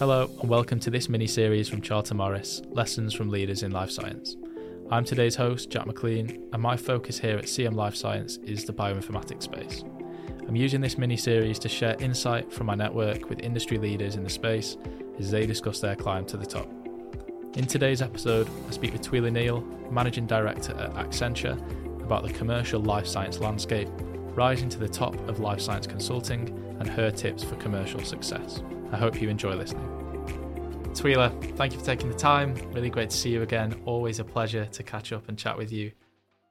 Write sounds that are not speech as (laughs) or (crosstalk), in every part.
Hello, and welcome to this mini series from Charlton Morris Lessons from Leaders in Life Science. I'm today's host, Jack MacLean, and my focus here at CM Life Science is the bioinformatics space. I'm using this mini series to share insight from my network with industry leaders in the space as they discuss their climb to the top. In today's episode, I speak with Twyla Neal, Managing Director at Accenture, about the commercial life science landscape, rising to the top of life science consulting, and her tips for commercial success. I hope you enjoy listening. Twyla, thank you for taking the time. Really great to see you again. Always a pleasure to catch up and chat with you.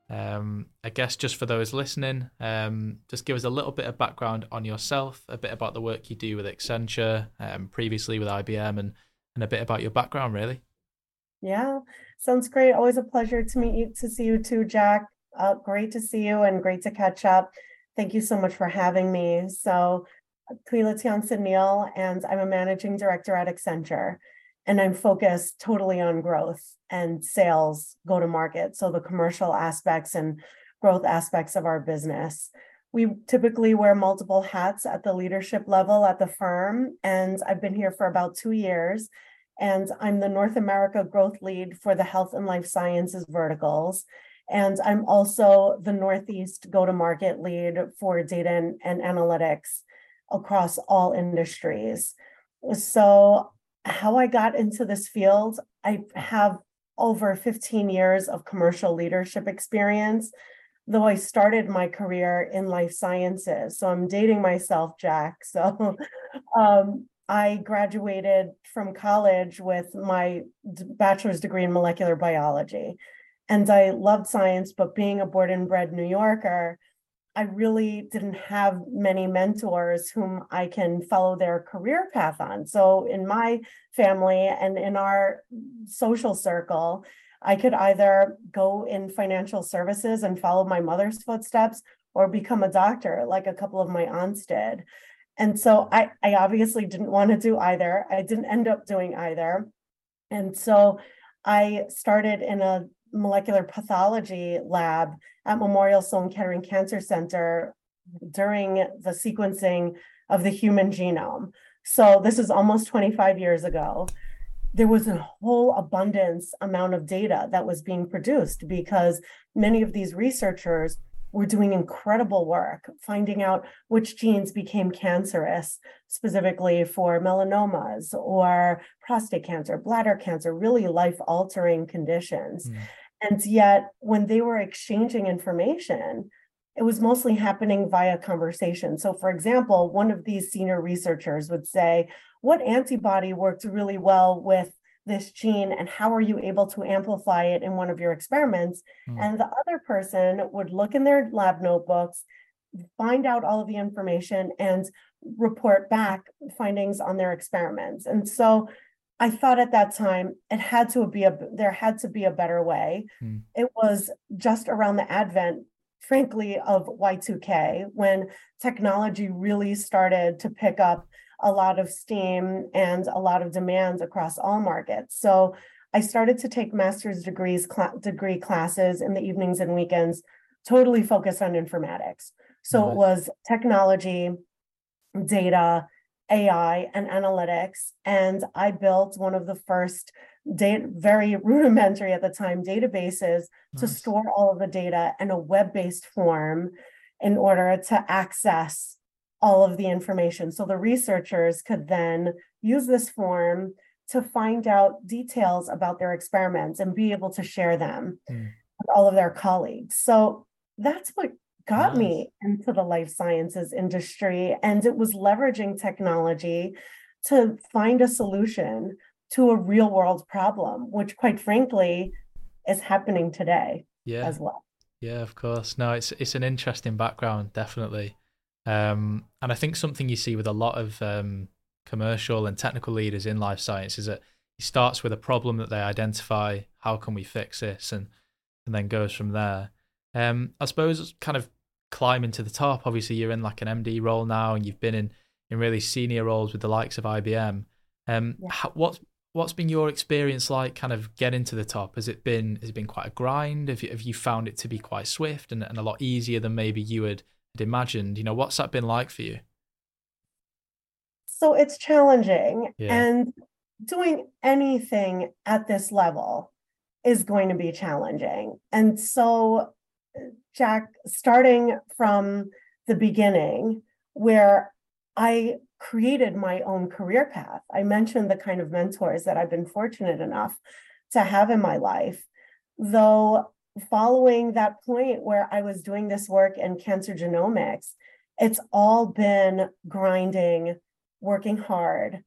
Um, I guess just for those listening, um, just give us a little bit of background on yourself, a bit about the work you do with Accenture, um, previously with IBM, and and a bit about your background, really. Yeah, sounds great. Always a pleasure to meet you, to see you too, Jack. Uh, great to see you and great to catch up. Thank you so much for having me. So, Twyla Tiongson Neal, and I'm a managing director at Accenture. And I'm focused totally on growth and sales, go to market. So, the commercial aspects and growth aspects of our business. We typically wear multiple hats at the leadership level at the firm. And I've been here for about two years. And I'm the North America growth lead for the health and life sciences verticals. And I'm also the Northeast go to market lead for data and, and analytics across all industries. So, how I got into this field, I have over 15 years of commercial leadership experience, though I started my career in life sciences. So, I'm dating myself, Jack. So, (laughs) um, I graduated from college with my bachelor's degree in molecular biology. And I loved science, but being a born and bred New Yorker, I really didn't have many mentors whom I can follow their career path on. So in my family and in our social circle, I could either go in financial services and follow my mother's footsteps or become a doctor, like a couple of my aunts did. And so I, I obviously didn't want to do either. I didn't end up doing either. And so I started in a molecular pathology lab at Memorial Sloan Kettering Cancer Center during the sequencing of the human genome. So this is almost 25 years ago. There was a whole abundance amount of data that was being produced because many of these researchers were doing incredible work finding out which genes became cancerous, specifically for melanomas or prostate cancer, bladder cancer, really life altering conditions. Mm. And yet, when they were exchanging information, it was mostly happening via conversation. So, for example, one of these senior researchers would say, What antibody worked really well with this gene, and how are you able to amplify it in one of your experiments? Mm. And the other person would look in their lab notebooks, find out all of the information, and report back findings on their experiments. And so, I thought at that time it had to be a there had to be a better way. Hmm. It was just around the advent, frankly, of Y2K when technology really started to pick up a lot of steam and a lot of demand across all markets. So I started to take master's degrees cl- degree classes in the evenings and weekends, totally focused on informatics. So it was technology, data, AI and analytics. And I built one of the first data, very (laughs) rudimentary at the time databases nice. to store all of the data in a web based form in order to access all of the information. So the researchers could then use this form to find out details about their experiments and be able to share them mm. with all of their colleagues. So that's what got nice. me into the life sciences industry. And it was leveraging technology to find a solution to a real world problem, which quite frankly is happening today yeah. as well. Yeah, of course. No, it's it's an interesting background, definitely. Um, and I think something you see with a lot of um, commercial and technical leaders in life science is that he starts with a problem that they identify. How can we fix this? And and then goes from there. Um, I suppose kind of climbing to the top. Obviously, you're in like an MD role now, and you've been in in really senior roles with the likes of IBM. Um, yeah. how, what's what's been your experience like? Kind of getting to the top. Has it been has it been quite a grind? Have you, have you found it to be quite swift and, and a lot easier than maybe you had, had imagined? You know, what's that been like for you? So it's challenging. Yeah. And doing anything at this level is going to be challenging. And so, Jack, starting from the beginning, where I created my own career path, I mentioned the kind of mentors that I've been fortunate enough to have in my life. Though, following that point where I was doing this work in cancer genomics, it's all been grinding, working hard.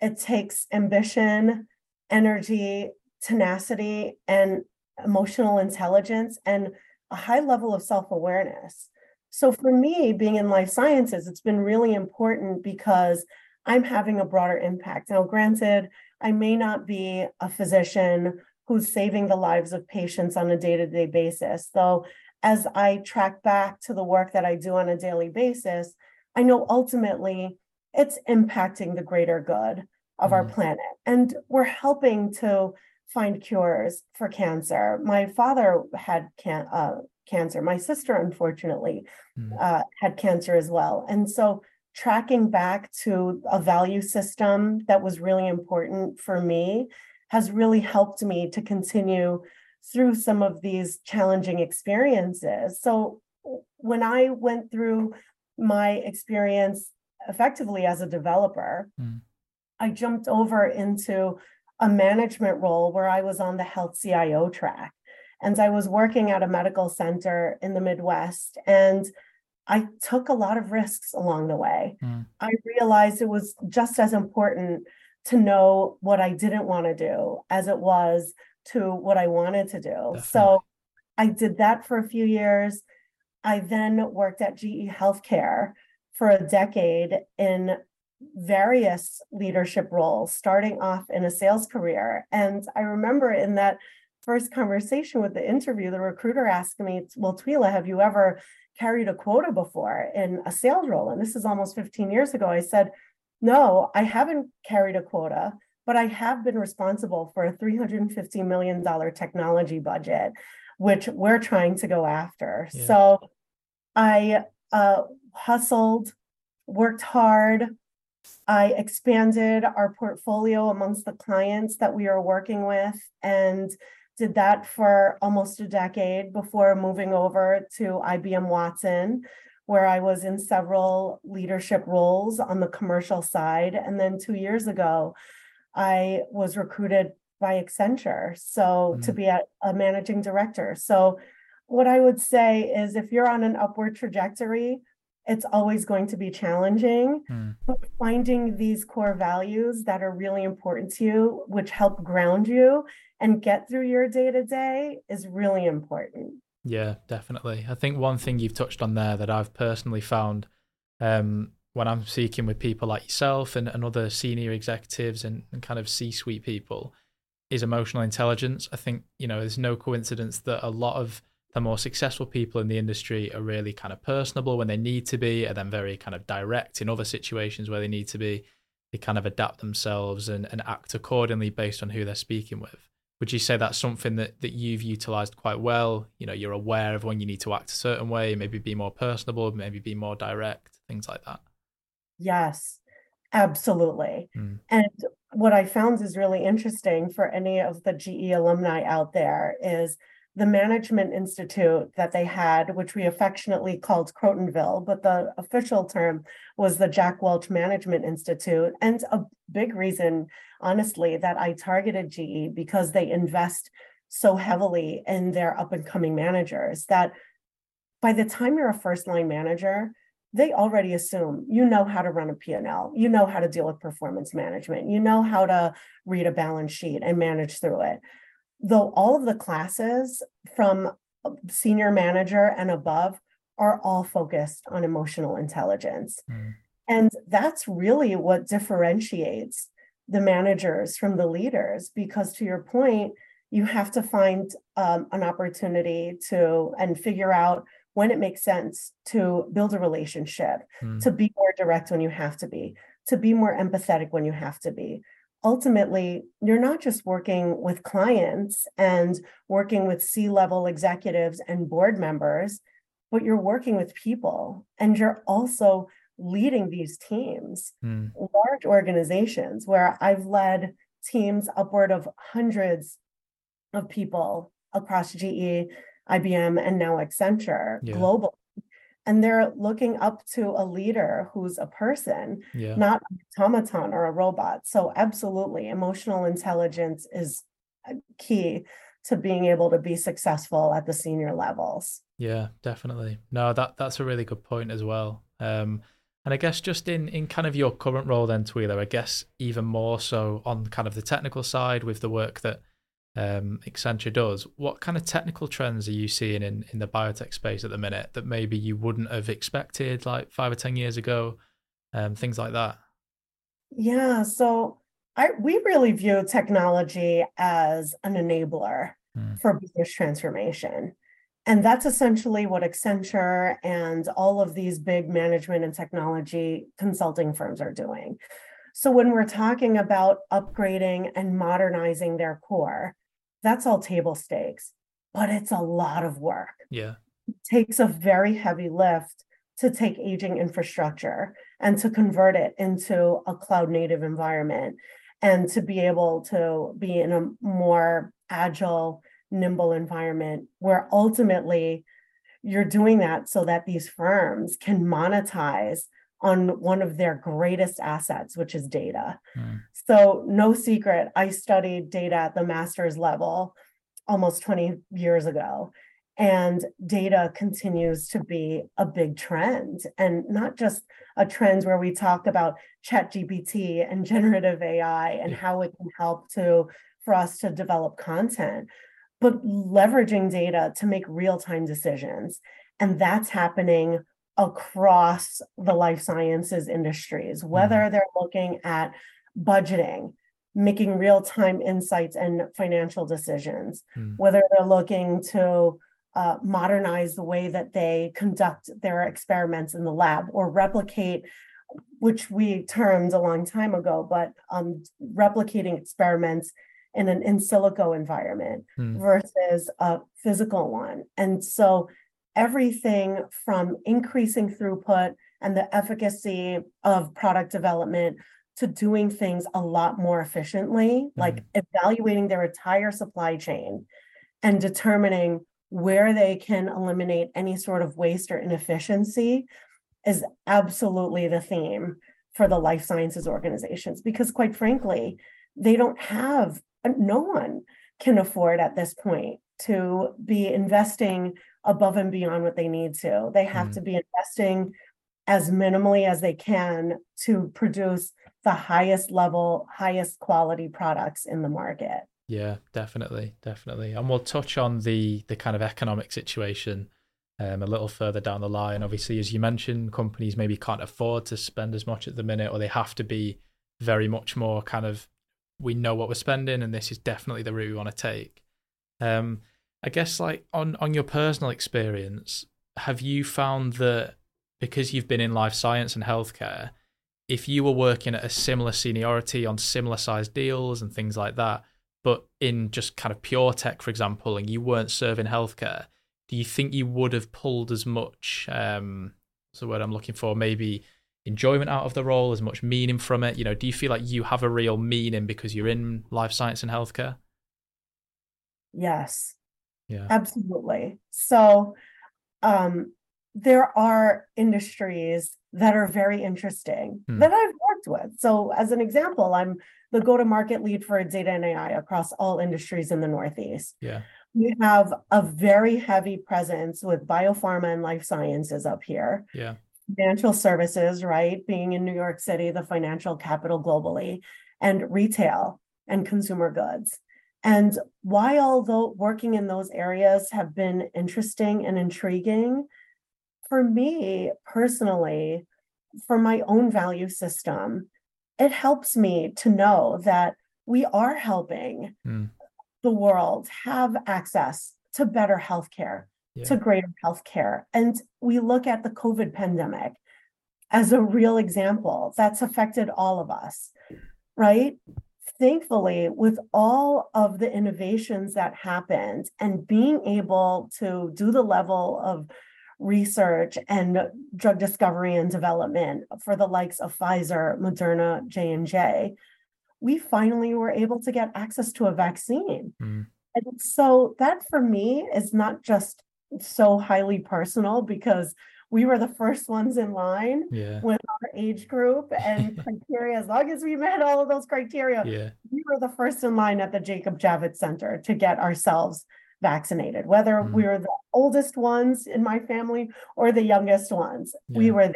It takes ambition, energy, tenacity, and emotional intelligence, and a high level of self awareness. So, for me, being in life sciences, it's been really important because I'm having a broader impact. Now, granted, I may not be a physician who's saving the lives of patients on a day to day basis, though, as I track back to the work that I do on a daily basis, I know ultimately it's impacting the greater good of our Mhm. planet. And we're helping to find cures for cancer. My father had can- uh, cancer. My sister, unfortunately, Mm. uh, had cancer as well. And so tracking back to a value system that was really important for me has really helped me to continue through some of these challenging experiences. So when I went through my experience effectively as a developer, Mm. I jumped over into a management role where I was on the health CIO track. And I was working at a medical center in the Midwest. And I took a lot of risks along the way. Mm. I realized it was just as important to know what I didn't want to do as it was to what I wanted to do. Definitely. So I did that for a few years. I then worked at GE Healthcare for a decade in various leadership roles, starting off in a sales career. And I remember in that first conversation with the interview, the recruiter asked me, Well, Twyla, have you ever carried a quota before in a sales role? And this is almost 15 years ago. I said, No, I haven't carried a quota, but I have been responsible for a $350 million technology budget, which we're trying to go after. Yeah. So I uh, hustled, worked hard. I expanded our portfolio amongst the clients that we are working with and did that for almost a decade before moving over to IBM Watson, where I was in several leadership roles on the commercial side. And then two years ago, I was recruited by Accenture. So to Mm. be a, a managing director. So what I would say is if you're on an upward trajectory, it's always going to be challenging, Mm. but finding these core values that are really important to you, which help ground you and get through your day to day, is really important. Yeah, definitely. I think one thing you've touched on there that I've personally found um, when I'm speaking with people like yourself and, and other senior executives and, and kind of C suite people is emotional intelligence. I think, you know, there's no coincidence that a lot of the more successful people in the industry are really kind of personable when they need to be, and then very kind of direct in other situations where they need to be. They kind of adapt themselves and, and act accordingly based on who they're speaking with. Would you say that's something that, that you've utilized quite well? You know, you're aware of when you need to act a certain way, maybe be more personable, maybe be more direct, things like that. Yes, absolutely. Mm. And what I found is really interesting for any of the GE alumni out there is the Management Institute that they had, which we affectionately called Crotonville, but the official term was the Jack Welch Management Institute. And a big reason, honestly, that I targeted GE because they invest so heavily in their up and coming managers that by the time you're a first line manager, they already assume you know how to run a P&L, you know how to deal with performance management, you know how to read a balance sheet and manage through it. Though all of the classes from senior manager and above are all focused on emotional intelligence. Mm. And that's really what differentiates the managers from the leaders, because to your point, you have to find um, an opportunity to and figure out when it makes sense to build a relationship, Mm. to be more direct when you have to be, to be more empathetic when you have to be. Ultimately, you're not just working with clients and working with C level executives and board members, but you're working with people and you're also leading these teams. Mm. Large organizations where I've led teams upward of hundreds of people across GE, IBM, and now Accenture Yeah. global. And they're looking up to a leader who's a person, Yeah. not an automaton or a robot. So, absolutely, emotional intelligence is key to being able to be successful at the senior levels. Yeah, definitely. No, that that's a really good point as well. Um, and I guess just in in kind of your current role then, Twyla, I guess even more so on kind of the technical side with the work that um, Accenture does. What kind of technical trends are you seeing in in the biotech space at the minute that maybe you wouldn't have expected like five or ten years ago? Um, things like that. Yeah, so I we really view technology as an enabler Hmm. for business transformation. And that's essentially what Accenture and all of these big management and technology consulting firms are doing. So when we're talking about upgrading and modernizing their core, that's all table stakes, but it's a lot of work Yeah. takes a very heavy lift to take aging infrastructure and to convert it into a cloud native environment and to be able to be in a more agile, nimble environment where ultimately you're doing that so that these firms can monetize on one of their greatest assets, which is data. Mm. So, no secret, I studied data at the master's level almost 20 years ago. And data continues to be a big trend, and not just a trend where we talk about chat GPT and generative AI and Yeah. how it can help to for us to develop content, but leveraging data to make real-time decisions. And that's happening across the life sciences industries, whether they're looking at budgeting, making real-time insights and financial decisions, Mm. whether they're looking to uh, modernize the way that they conduct their experiments in the lab or replicate, which we termed a long time ago, but um, replicating experiments in an in silico environment Mm. versus a physical one. And so everything from increasing throughput and the efficacy of product development to doing things a lot more efficiently, mm-hmm. like evaluating their entire supply chain and determining where they can eliminate any sort of waste or inefficiency is absolutely the theme for the life sciences organizations because quite frankly they don't have no one can afford at this point to be investing above and beyond what they need to they have Mm. to be investing as minimally as they can to produce the highest level highest quality products in the market Yeah, definitely, definitely. And we'll touch on the the kind of economic situation um, a little further down the line. Obviously, as you mentioned, companies maybe can't afford to spend as much at the minute, or they have to be very much more kind of we know what we're spending, and this is definitely the route we want to take. Um, I guess like on on your personal experience, have you found that because you've been in life science and healthcare, if you were working at a similar seniority on similar sized deals and things like that, but in just kind of pure tech, for example, and you weren't serving healthcare, do you think you would have pulled as much? Um, what's the word I'm looking for? Maybe enjoyment out of the role, as much meaning from it. You know, do you feel like you have a real meaning because you're in life science and healthcare? yes Yeah. Absolutely. So, um, there are industries that are very interesting Hmm. that I've worked with. So, as an example, I'm the go to market lead for data and AI across all industries in the Northeast. Yeah. We have a very heavy presence with biopharma and life sciences up here, Yeah. financial services, right? Being in New York City, the financial capital globally, and retail and consumer goods. And while though working in those areas have been interesting and intriguing, for me personally, for my own value system, it helps me to know that we are helping Mm. the world have access to better healthcare, Yeah. to greater healthcare. And we look at the COVID pandemic as a real example that's affected all of us, right? Thankfully, with all of the innovations that happened and being able to do the level of research and drug discovery and development for the likes of Pfizer, Moderna, J&J, we finally were able to get access to a vaccine. Mm. And so that for me is not just so highly personal because we were the first ones in line yeah. with our age group (laughs) and criteria. As long as we met all of those criteria, yeah. we were the first in line at the Jacob Javits Center to get ourselves vaccinated, whether mm. we were the oldest ones in my family or the youngest ones, yeah. we were there.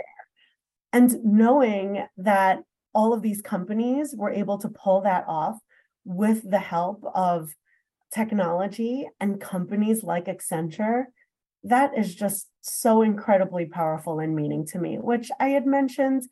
And knowing that all of these companies were able to pull that off with the help of technology and companies like Accenture, that is just so incredibly powerful and meaning to me, which I had mentioned,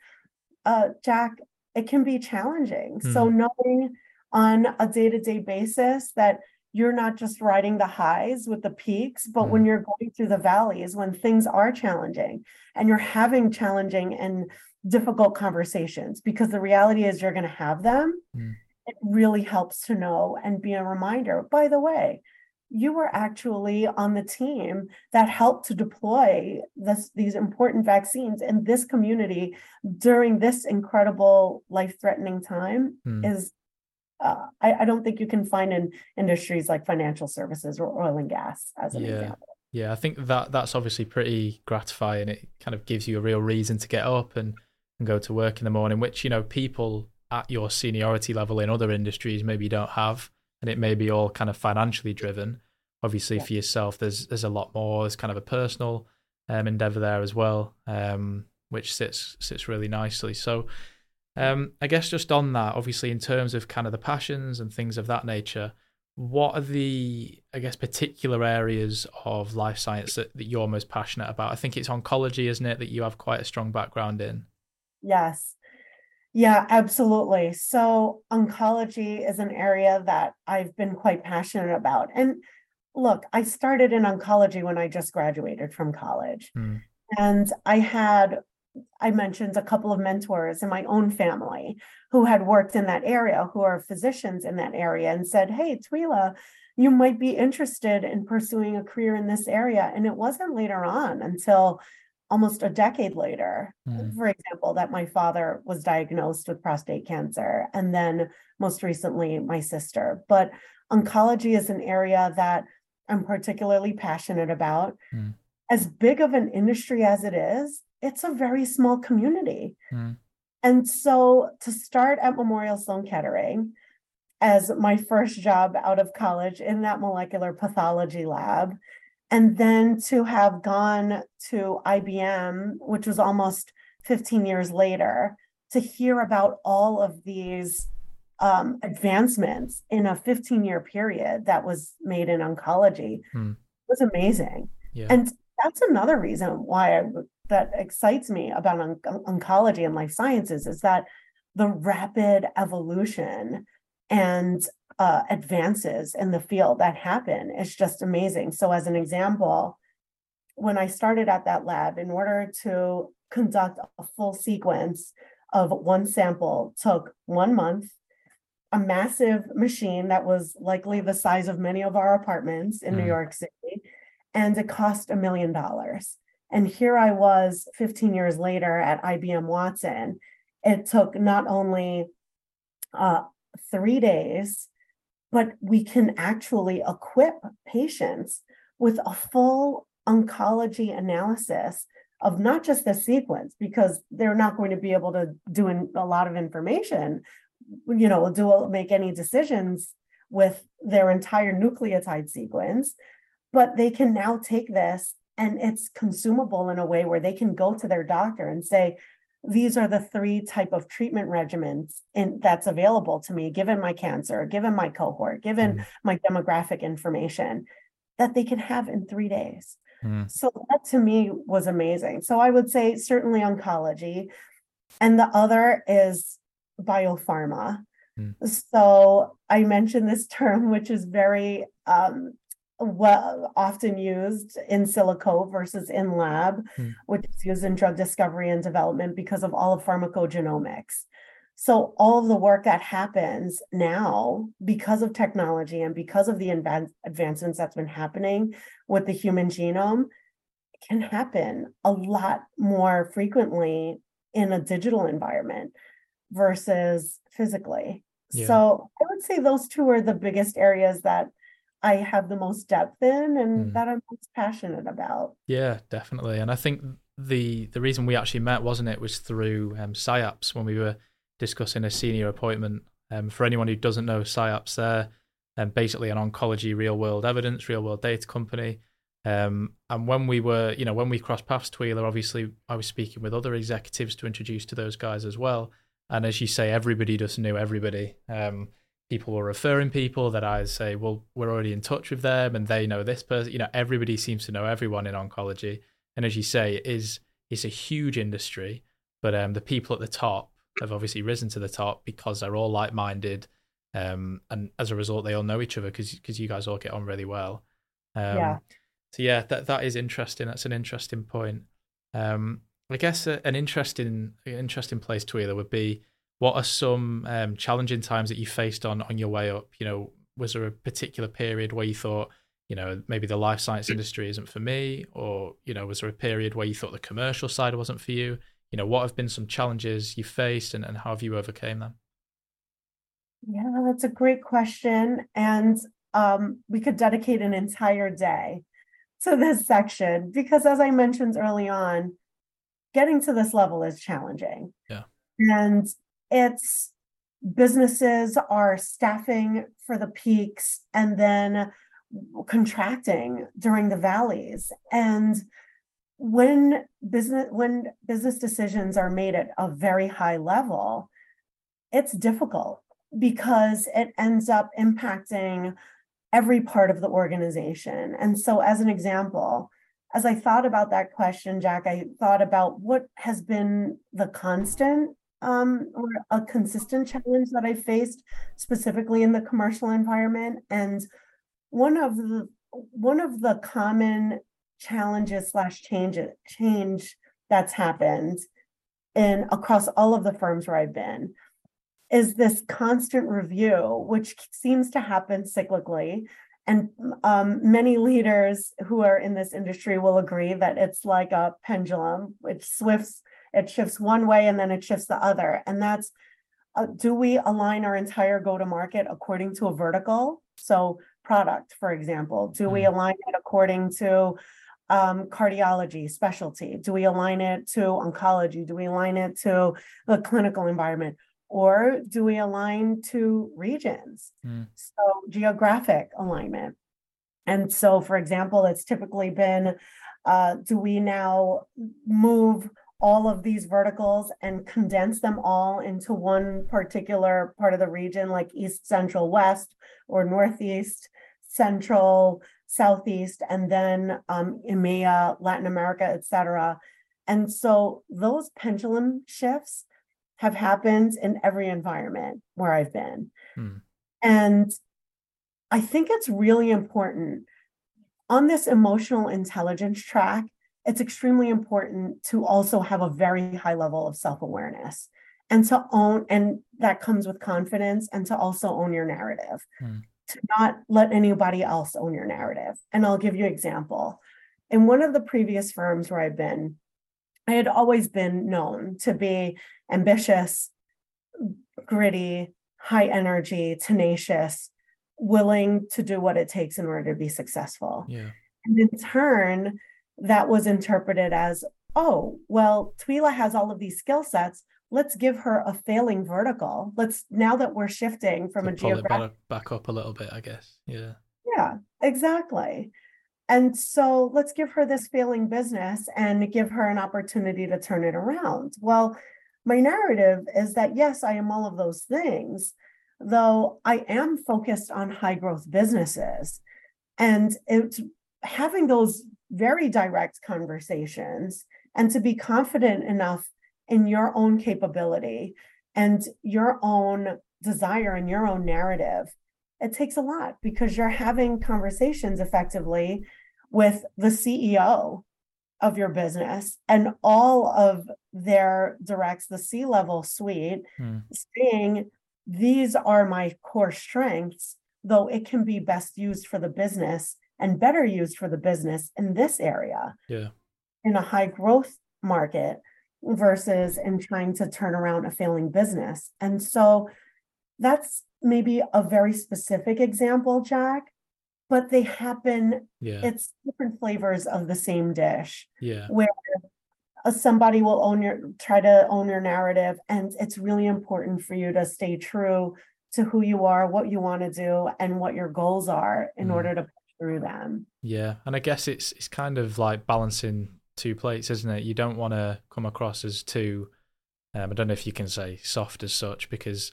uh, Jack, it can be challenging. Mm. So knowing on a day-to-day basis that you're not just riding the highs with the peaks, but when you're going through the valleys, when things are challenging and you're having challenging and difficult conversations, because the reality is you're going to have them, mm. it really helps to know and be a reminder. By the way, you were actually on the team that helped to deploy this, these important vaccines in this community during this incredible life-threatening time mm. is uh, I, I, don't think you can find in industries like financial services or oil and gas as an yeah. example. Yeah, I think that that's obviously pretty gratifying. It kind of gives you a real reason to get up and, and go to work in the morning, which, you know, people at your seniority level in other industries maybe don't have. And it may be all kind of financially driven. Obviously, yeah. for yourself, there's there's a lot more. There's kind of a personal um, endeavor there as well, um, which sits sits really nicely. So, um, I guess just on that, obviously, in terms of kind of the passions and things of that nature, what are the, I guess, particular areas of life science that, that you're most passionate about? I think it's oncology, isn't it, that you have quite a strong background in? Yes. Yeah, absolutely. So, oncology is an area that I've been quite passionate about. And look, I started in oncology when I just graduated from college. Mm. And I had I mentioned a couple of mentors in my own family who had worked in that area, who are physicians in that area, and said, Hey, Twyla, you might be interested in pursuing a career in this area. And it wasn't later on until almost a decade later, mm. for example, that my father was diagnosed with prostate cancer. And then most recently, my sister. But oncology is an area that I'm particularly passionate about. Mm. As big of an industry as it is, it's a very small community. Mm. And so to start at Memorial Sloan Kettering as my first job out of college in that molecular pathology lab, and then to have gone to IBM, which was almost 15 years later, to hear about all of these um, advancements in a 15 year period that was made in oncology mm. was amazing. Yeah. And that's another reason why I that excites me about on- oncology and life sciences is that the rapid evolution and uh, advances in the field that happen. It's just amazing. So, as an example, when I started at that lab, in order to conduct a full sequence of one sample, took one month, a massive machine that was likely the size of many of our apartments in mm. New York City, and it cost a million dollars. And here I was 15 years later at IBM Watson. It took not only uh, three days, but we can actually equip patients with a full oncology analysis of not just the sequence, because they're not going to be able to do a lot of information, you know, do make any decisions with their entire nucleotide sequence, but they can now take this and it's consumable in a way where they can go to their doctor and say these are the three type of treatment regimens in, that's available to me given my cancer given my cohort given mm. my demographic information that they can have in three days mm. so that to me was amazing so i would say certainly oncology and the other is biopharma mm. so i mentioned this term which is very um, well often used in silico versus in lab, hmm. which is used in drug discovery and development because of all of pharmacogenomics. So all of the work that happens now because of technology and because of the advancements that's been happening with the human genome can happen a lot more frequently in a digital environment versus physically. Yeah. So I would say those two are the biggest areas that I have the most depth in and mm. that I'm most passionate about. Yeah, definitely. And I think the the reason we actually met, wasn't it, was through um, Syapse when we were discussing a senior appointment. Um, for anyone who doesn't know Syapse, they're um, basically an oncology real world evidence, real world data company. Um, and when we were, you know, when we crossed paths, Twyla, obviously I was speaking with other executives to introduce to those guys as well. And as you say, everybody just knew everybody. Um, people were referring people that I say, well, we're already in touch with them and they know this person. You know, everybody seems to know everyone in oncology. And as you say, it is it's a huge industry, but um, the people at the top have obviously risen to the top because they're all like minded. Um, and as a result, they all know each other because because you guys all get on really well. Um, yeah. So yeah, that that is interesting. That's an interesting point. Um, I guess a, an interesting interesting place to either would be what are some um, challenging times that you faced on on your way up? You know, was there a particular period where you thought, you know, maybe the life science industry isn't for me, or you know, was there a period where you thought the commercial side wasn't for you? You know, what have been some challenges you faced, and, and how have you overcame them? Yeah, that's a great question, and um, we could dedicate an entire day to this section because, as I mentioned early on, getting to this level is challenging. Yeah. And it's businesses are staffing for the peaks and then contracting during the valleys. And when business when business decisions are made at a very high level, it's difficult because it ends up impacting every part of the organization. And so as an example, as I thought about that question, Jack, I thought about what has been the constant um, or a consistent challenge that I faced specifically in the commercial environment. And one of the one of the common challenges slash change change that's happened in across all of the firms where I've been is this constant review, which seems to happen cyclically. And um, many leaders who are in this industry will agree that it's like a pendulum, which swifts, it shifts one way and then it shifts the other. And that's uh, do we align our entire go to market according to a vertical? So, product, for example, do we mm-hmm. align it according to um, cardiology specialty? Do we align it to oncology? Do we align it to the clinical environment? or do we align to regions? Mm. So, geographic alignment. And so, for example, it's typically been uh, do we now move all of these verticals and condense them all into one particular part of the region, like East, Central, West, or Northeast, Central, Southeast, and then um, EMEA, Latin America, et cetera. And so those pendulum shifts have happened in every environment where I've been. Hmm. And I think it's really important on this emotional intelligence track. It's extremely important to also have a very high level of self awareness and to own, and that comes with confidence, and to also own your narrative, hmm. to not let anybody else own your narrative. And I'll give you an example. In one of the previous firms where I've been, I had always been known to be ambitious, gritty, high energy, tenacious, willing to do what it takes in order to be successful. Yeah. And in turn, that was interpreted as, oh, well, Twyla has all of these skill sets. Let's give her a failing vertical. Let's now that we're shifting from to a geographic back up a little bit, I guess. Yeah. Yeah, exactly. And so let's give her this failing business and give her an opportunity to turn it around. Well, my narrative is that yes, I am all of those things, though I am focused on high growth businesses. And it's having those very direct conversations and to be confident enough in your own capability and your own desire and your own narrative. It takes a lot because you're having conversations effectively with the CEO of your business and all of their directs, the C level suite, mm. saying, These are my core strengths, though it can be best used for the business and better used for the business in this area. Yeah. in a high growth market versus in trying to turn around a failing business. And so that's maybe a very specific example, Jack, but they happen, Yeah. it's different flavors of the same dish Yeah. where uh, somebody will own your, try to own your narrative. And it's really important for you to stay true to who you are, what you want to do, and what your goals are in Mm. order to through them. Yeah, and I guess it's it's kind of like balancing two plates, isn't it? You don't want to come across as too, um, I don't know if you can say soft as such, because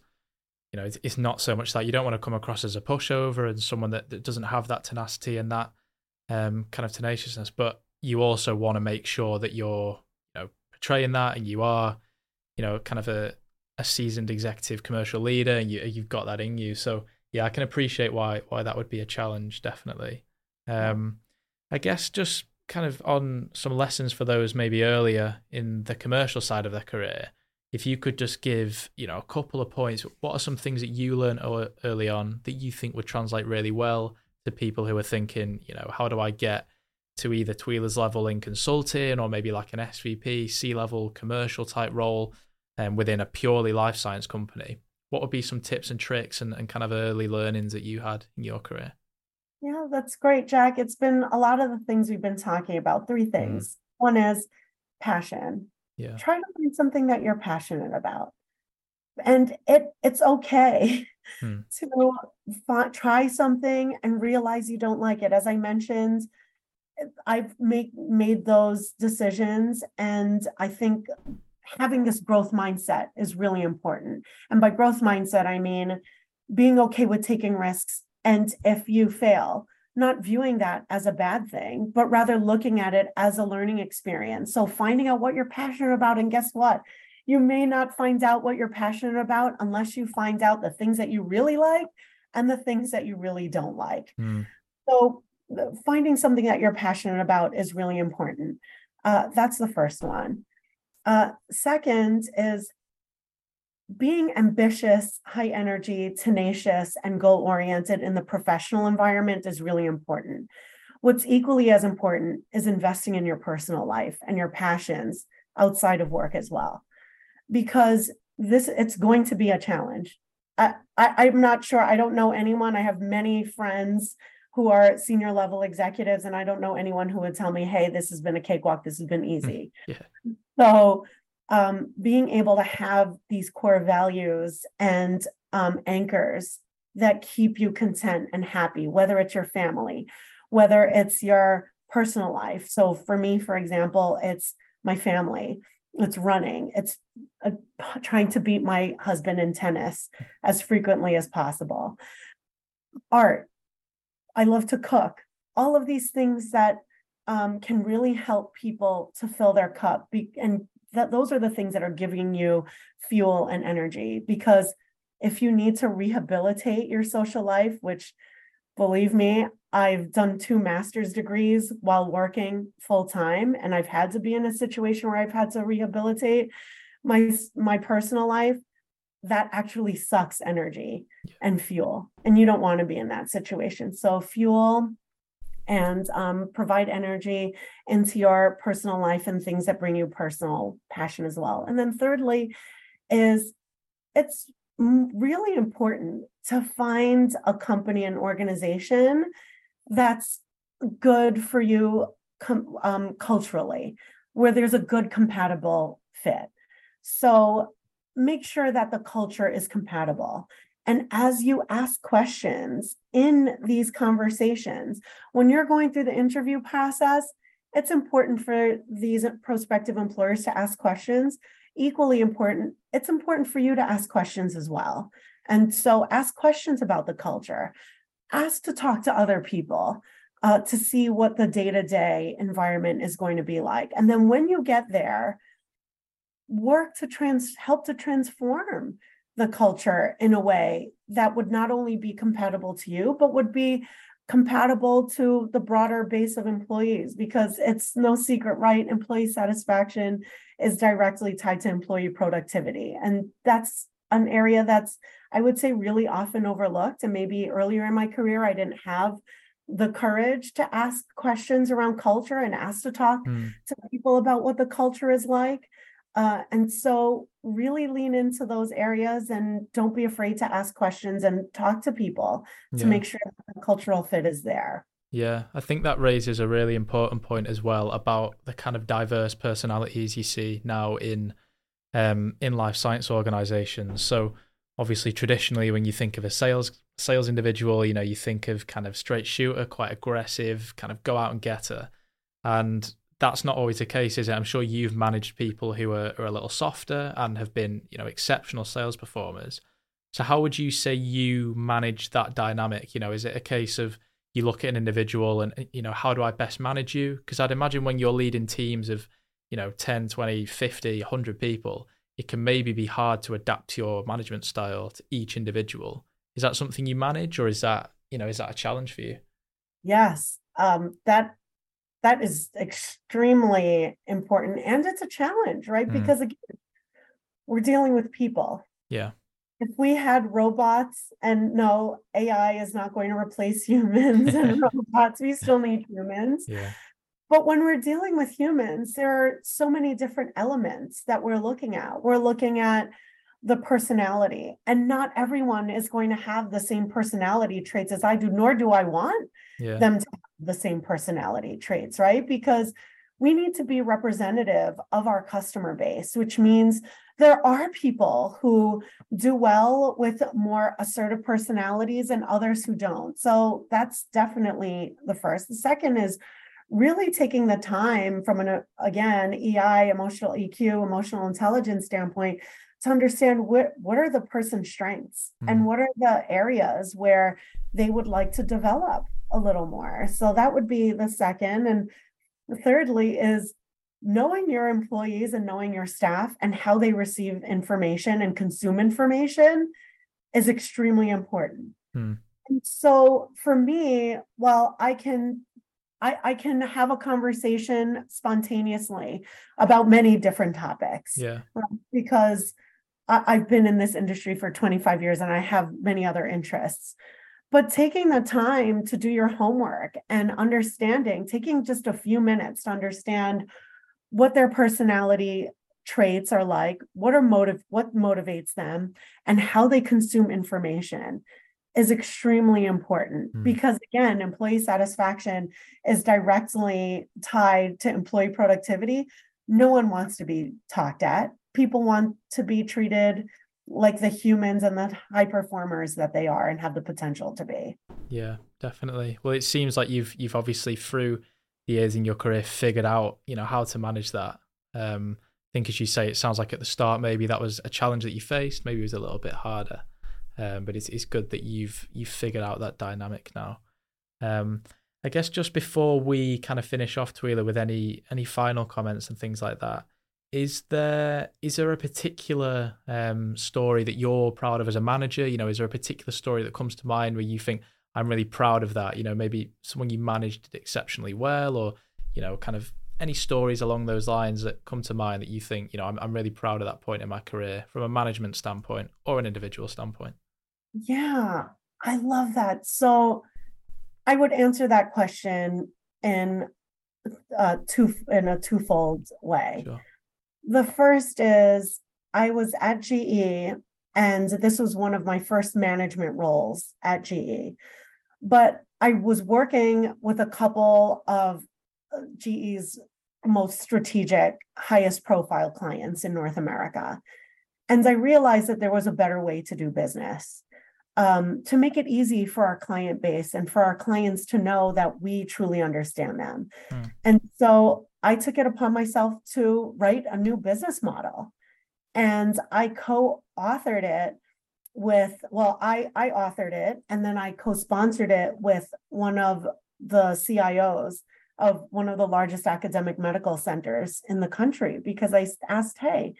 you know it's, it's not so much that you don't want to come across as a pushover and someone that, that doesn't have that tenacity and that um, kind of tenaciousness, but you also want to make sure that you're you know portraying that and you are you know kind of a a seasoned executive commercial leader and you you've got that in you. So yeah, I can appreciate why why that would be a challenge, definitely. Um, I guess just kind of on some lessons for those maybe earlier in the commercial side of their career. If you could just give, you know, a couple of points, what are some things that you learned early on that you think would translate really well to people who are thinking, you know, how do I get to either Twyla's level in consulting or maybe like an SVP, C level commercial type role um, within a purely life science company? What would be some tips and tricks and, and kind of early learnings that you had in your career? Yeah, that's great, Jack. It's been a lot of the things we've been talking about. Three things. One is passion. Yeah. Try to find something that you're passionate about. And it it's okay Hmm. (laughs) to try something and realize you don't like it. As I mentioned, I've make made those decisions and I think having this growth mindset is really important. And by growth mindset, I mean being okay with taking risks. And if you fail, not viewing that as a bad thing, but rather looking at it as a learning experience. So finding out what you're passionate about. And guess what? You may not find out what you're passionate about unless you find out the things that you really like and the things that you really don't like. Hmm. So finding something that you're passionate about is really important. Uh, that's the first one. Uh, second is being ambitious, high energy, tenacious, and goal oriented in the professional environment is really important. What's equally as important is investing in your personal life and your passions outside of work as well, because this it's going to be a challenge. I, I I'm not sure. I don't know anyone. I have many friends who are senior level executives, and I don't know anyone who would tell me, "Hey, this has been a cakewalk. This has been easy." Yeah. So um, being able to have these core values and um, anchors that keep you content and happy, whether it's your family, whether it's your personal life. So for me, for example, it's my family, it's running, it's uh, trying to beat my husband in tennis as frequently as possible. Art, I love to cook. All of these things that um, can really help people to fill their cup be, and that those are the things that are giving you fuel and energy because if you need to rehabilitate your social life which believe me i've done two master's degrees while working full time and i've had to be in a situation where i've had to rehabilitate my my personal life that actually sucks energy and fuel and you don't want to be in that situation so fuel and um, provide energy into your personal life and things that bring you personal passion as well. And then thirdly, is it's really important to find a company and organization that's good for you um, culturally, where there's a good compatible fit. So make sure that the culture is compatible. And as you ask questions in these conversations, when you're going through the interview process, it's important for these prospective employers to ask questions. Equally important, it's important for you to ask questions as well. And so ask questions about the culture, ask to talk to other people. Uh, to see what the day-to-day environment is going to be like and then when you get there work to trans help to transform the culture in a way that would not only be compatible to you, but would be compatible to the broader base of employees because it's no secret, right? Employee satisfaction is directly tied to employee productivity. And that's an area that's, I would say, really often overlooked. And maybe earlier in my career, I didn't have the courage to ask questions around culture and ask to talk Mm. to people about what the culture is like. Uh, and so really lean into those areas and don't be afraid to ask questions and talk to people to Yeah. make sure that the cultural fit is there. Yeah, I think that raises a really important point as well about the kind of diverse personalities you see now in um, in life science organizations. So obviously traditionally when you think of a sales sales individual, you know, you think of kind of straight shooter, quite aggressive, kind of go out and get her. And that's not always the case, is it? I'm sure you've managed people who are, are a little softer and have been, you know, exceptional sales performers. So how would you say you manage that dynamic? You know, is it a case of you look at an individual and you know how do i best manage you because i'd imagine when you're leading teams of you know 10 20 50 100 people it can maybe be hard to adapt your management style to each individual is that something you manage or is that you know is that a challenge for you Yes, um, that that is extremely important and it's a challenge, right? Mm. Because again, we're dealing with people. yeah If we had robots and no, AI is not going to replace (laughs) humans and (laughs) robots, we still need humans. yeah But when we're dealing with humans, there are so many different elements that we're looking at. We're looking at the personality, and not everyone is going to have the same personality traits as I do, nor do I want yeah them to have the same personality traits, right? Because we need to be representative of our customer base, which means there are people who do well with more assertive personalities and others who don't. So that's definitely the first. The second is really taking the time from an again EI emotional EQ emotional intelligence standpoint to understand what what are the person's strengths and Mhm. what are the areas where they would like to develop a little more. So that would be the second. And thirdly is knowing your employees and knowing your staff and how they receive information and consume information is extremely important. Hmm. And so for me, while I can I, I can have a conversation spontaneously about many different topics yeah because I, I've been in this industry for 25 years and I have many other interests. But taking the time to do your homework and understanding, taking just a few minutes to understand what their personality traits are like, what are motive, what motivates them, and how they consume information is extremely important Mm. because again, employee satisfaction is directly tied to employee productivity. No one wants to be talked at. People want to be treated like the humans and the high performers that they are and have the potential to be. Yeah, definitely. Well, it seems like you've you've obviously through the years in your career figured out, you know, how to manage that. Um, I think as you say, it sounds like at the start maybe that was a challenge that you faced. Maybe it was a little bit harder, um, but it's it's good that you've you've figured out that dynamic now. Um, I guess just before we kind of finish off, Twyla, with any any final comments and things like that, is there is there a particular um, story that you're proud of as a manager? You know, is there a particular story that comes to mind where you think I'm really proud of that? You know, maybe someone you managed exceptionally well, or you know, kind of any stories along those lines that come to mind that you think you know I'm I'm really proud of that point in my career from a management standpoint or an individual standpoint. Yeah, I love that. So I would answer that question in uh two in a twofold way. Sure. The first is I was at GE and this was one of my first management roles at GE. But I was working with a couple of uh, GE's most strategic, highest profile clients in North America. And I realized that there was a better way to do business um, to make it easy for our client base and for our clients to know that we truly understand them. Hmm. And so I took it upon myself to write a new business model. And I co authored it with, well, I, I authored it and then I co sponsored it with one of the CIOs of one of the largest academic medical centers in the country because I asked, hey,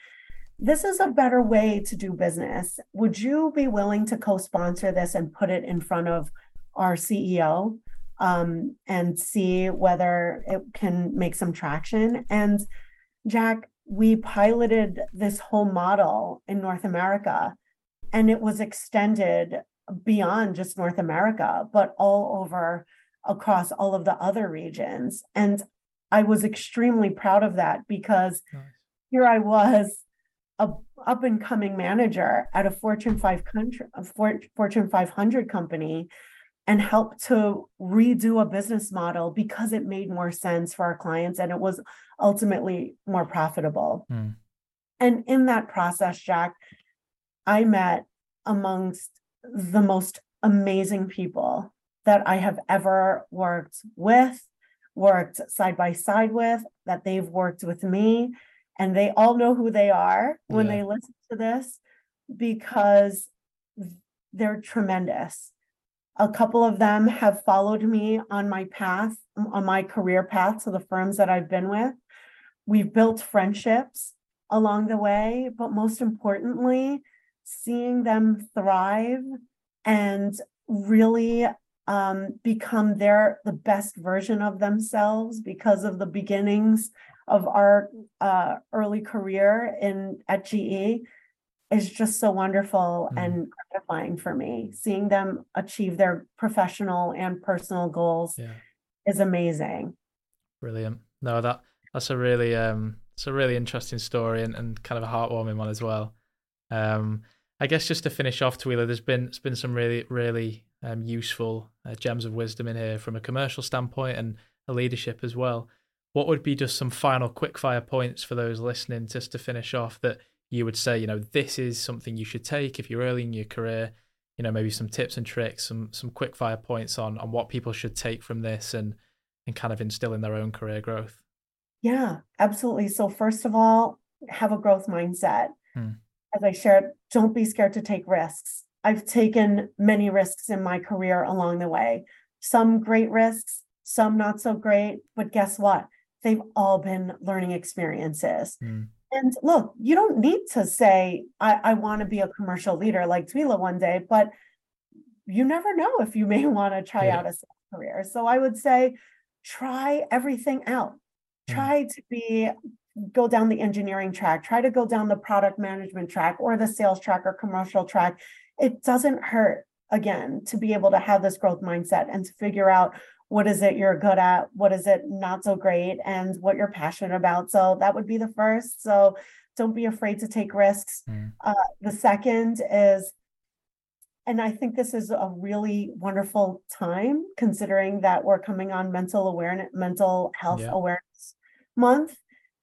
this is a better way to do business. Would you be willing to co sponsor this and put it in front of our CEO um, and see whether it can make some traction? And Jack, we piloted this whole model in North America and it was extended beyond just North America, but all over across all of the other regions. And I was extremely proud of that because nice. here I was, a up and coming manager at a Fortune 500, a Fortune 500 company, and helped to redo a business model because it made more sense for our clients and it was ultimately more profitable. Mm. And in that process, Jack, I met amongst the most amazing people that I have ever worked with, worked side by side with, that they've worked with me. And they all know who they are when yeah. they listen to this because they're tremendous. A couple of them have followed me on my path, on my career path to the firms that I've been with. We've built friendships along the way, but most importantly, seeing them thrive and really um, become their the best version of themselves because of the beginnings of our uh, early career in at GE is just so wonderful mm. and gratifying for me. Seeing them achieve their professional and personal goals yeah. is amazing. Brilliant. No, that that's a really um it's a really interesting story and, and kind of a heartwarming one as well. Um I guess just to finish off, Twyla, there's been it's been some really really um, useful uh, gems of wisdom in here from a commercial standpoint and a leadership as well. What would be just some final quickfire points for those listening, just to finish off that you would say, you know, this is something you should take if you're early in your career. You know, maybe some tips and tricks, some some quickfire points on on what people should take from this and and kind of instill in their own career growth. Yeah, absolutely. So first of all, have a growth mindset. Hmm as I shared, don't be scared to take risks. I've taken many risks in my career along the way, some great risks, some not so great. But guess what? They've all been learning experiences. Mm. And look, you don't need to say, I, I want to be a commercial leader like Twyla one day, but you never know if you (laughs) may want to try yeah. out a career. So I would say, try everything out. Mm. Try to be go down the engineering track, try to go down the product management track or the sales track or commercial track. It doesn't hurt again to be able to have this growth mindset and to figure out what is it you're good at, what is it not so great, and what you're passionate about. So that would be the first. So don't be afraid to take risks. Mm. Uh, the second is, and I think this is a really wonderful time considering that we're coming on mental awareness, mental health yeah. awareness month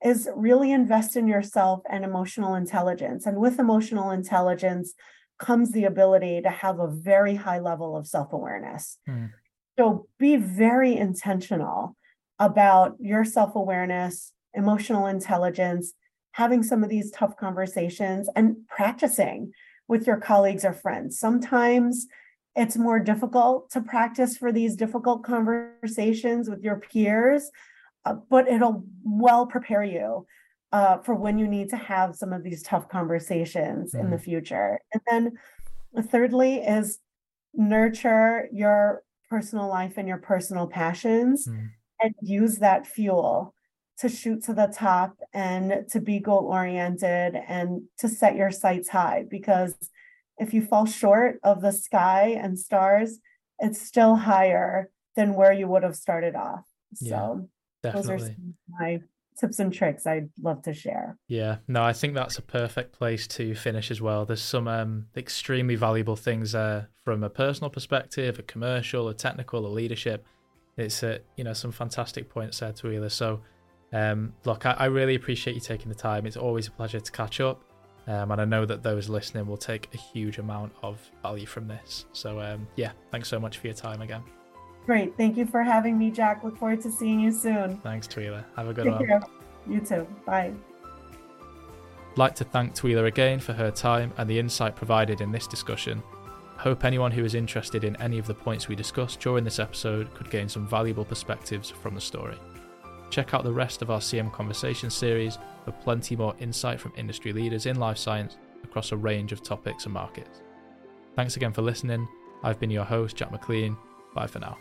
is really invest in yourself and emotional intelligence. And with emotional intelligence comes the ability to have a very high level of self awareness. So be very intentional about your self awareness, emotional intelligence, having some of these tough conversations and practicing with your colleagues or friends. Sometimes it's more difficult to practice for these difficult conversations with your peers uh, but it'll well prepare you uh, for when you need to have some of these tough conversations mm. in the mm-hmm. future. And then, thirdly, is nurture your personal life and your personal passions mm. and use that fuel to shoot to the top and to be goal oriented and to set your sights high because if you fall short of the sky and stars it's still higher than where you would have started off yeah. so Definitely. Those are my tips and tricks I'd love to share. Yeah, no, I think that's a perfect place to finish as well. There's some um, extremely valuable things there from a personal perspective, a commercial, a technical, a leadership. It's a, you know some fantastic points there, Twyla. So, um, look, I, I, really appreciate you taking the time. It's always a pleasure to catch up, um, and I know that those listening will take a huge amount of value from this. So, um, yeah, thanks so much for your time again. Great. Thank you for having me, Jack. Look forward to seeing you soon. Thanks, Twyla. Have a good Take one. Care. You too. Bye. Like to thank Twyla again for her time and the insight provided in this discussion. I hope anyone who is interested in any of the points we discussed during this episode could gain some valuable perspectives from the story. Check out the rest of our CM Conversation series for plenty more insight from industry leaders in life science across a range of topics and markets. Thanks again for listening. I've been your host, Jack MacLean. Bye for now.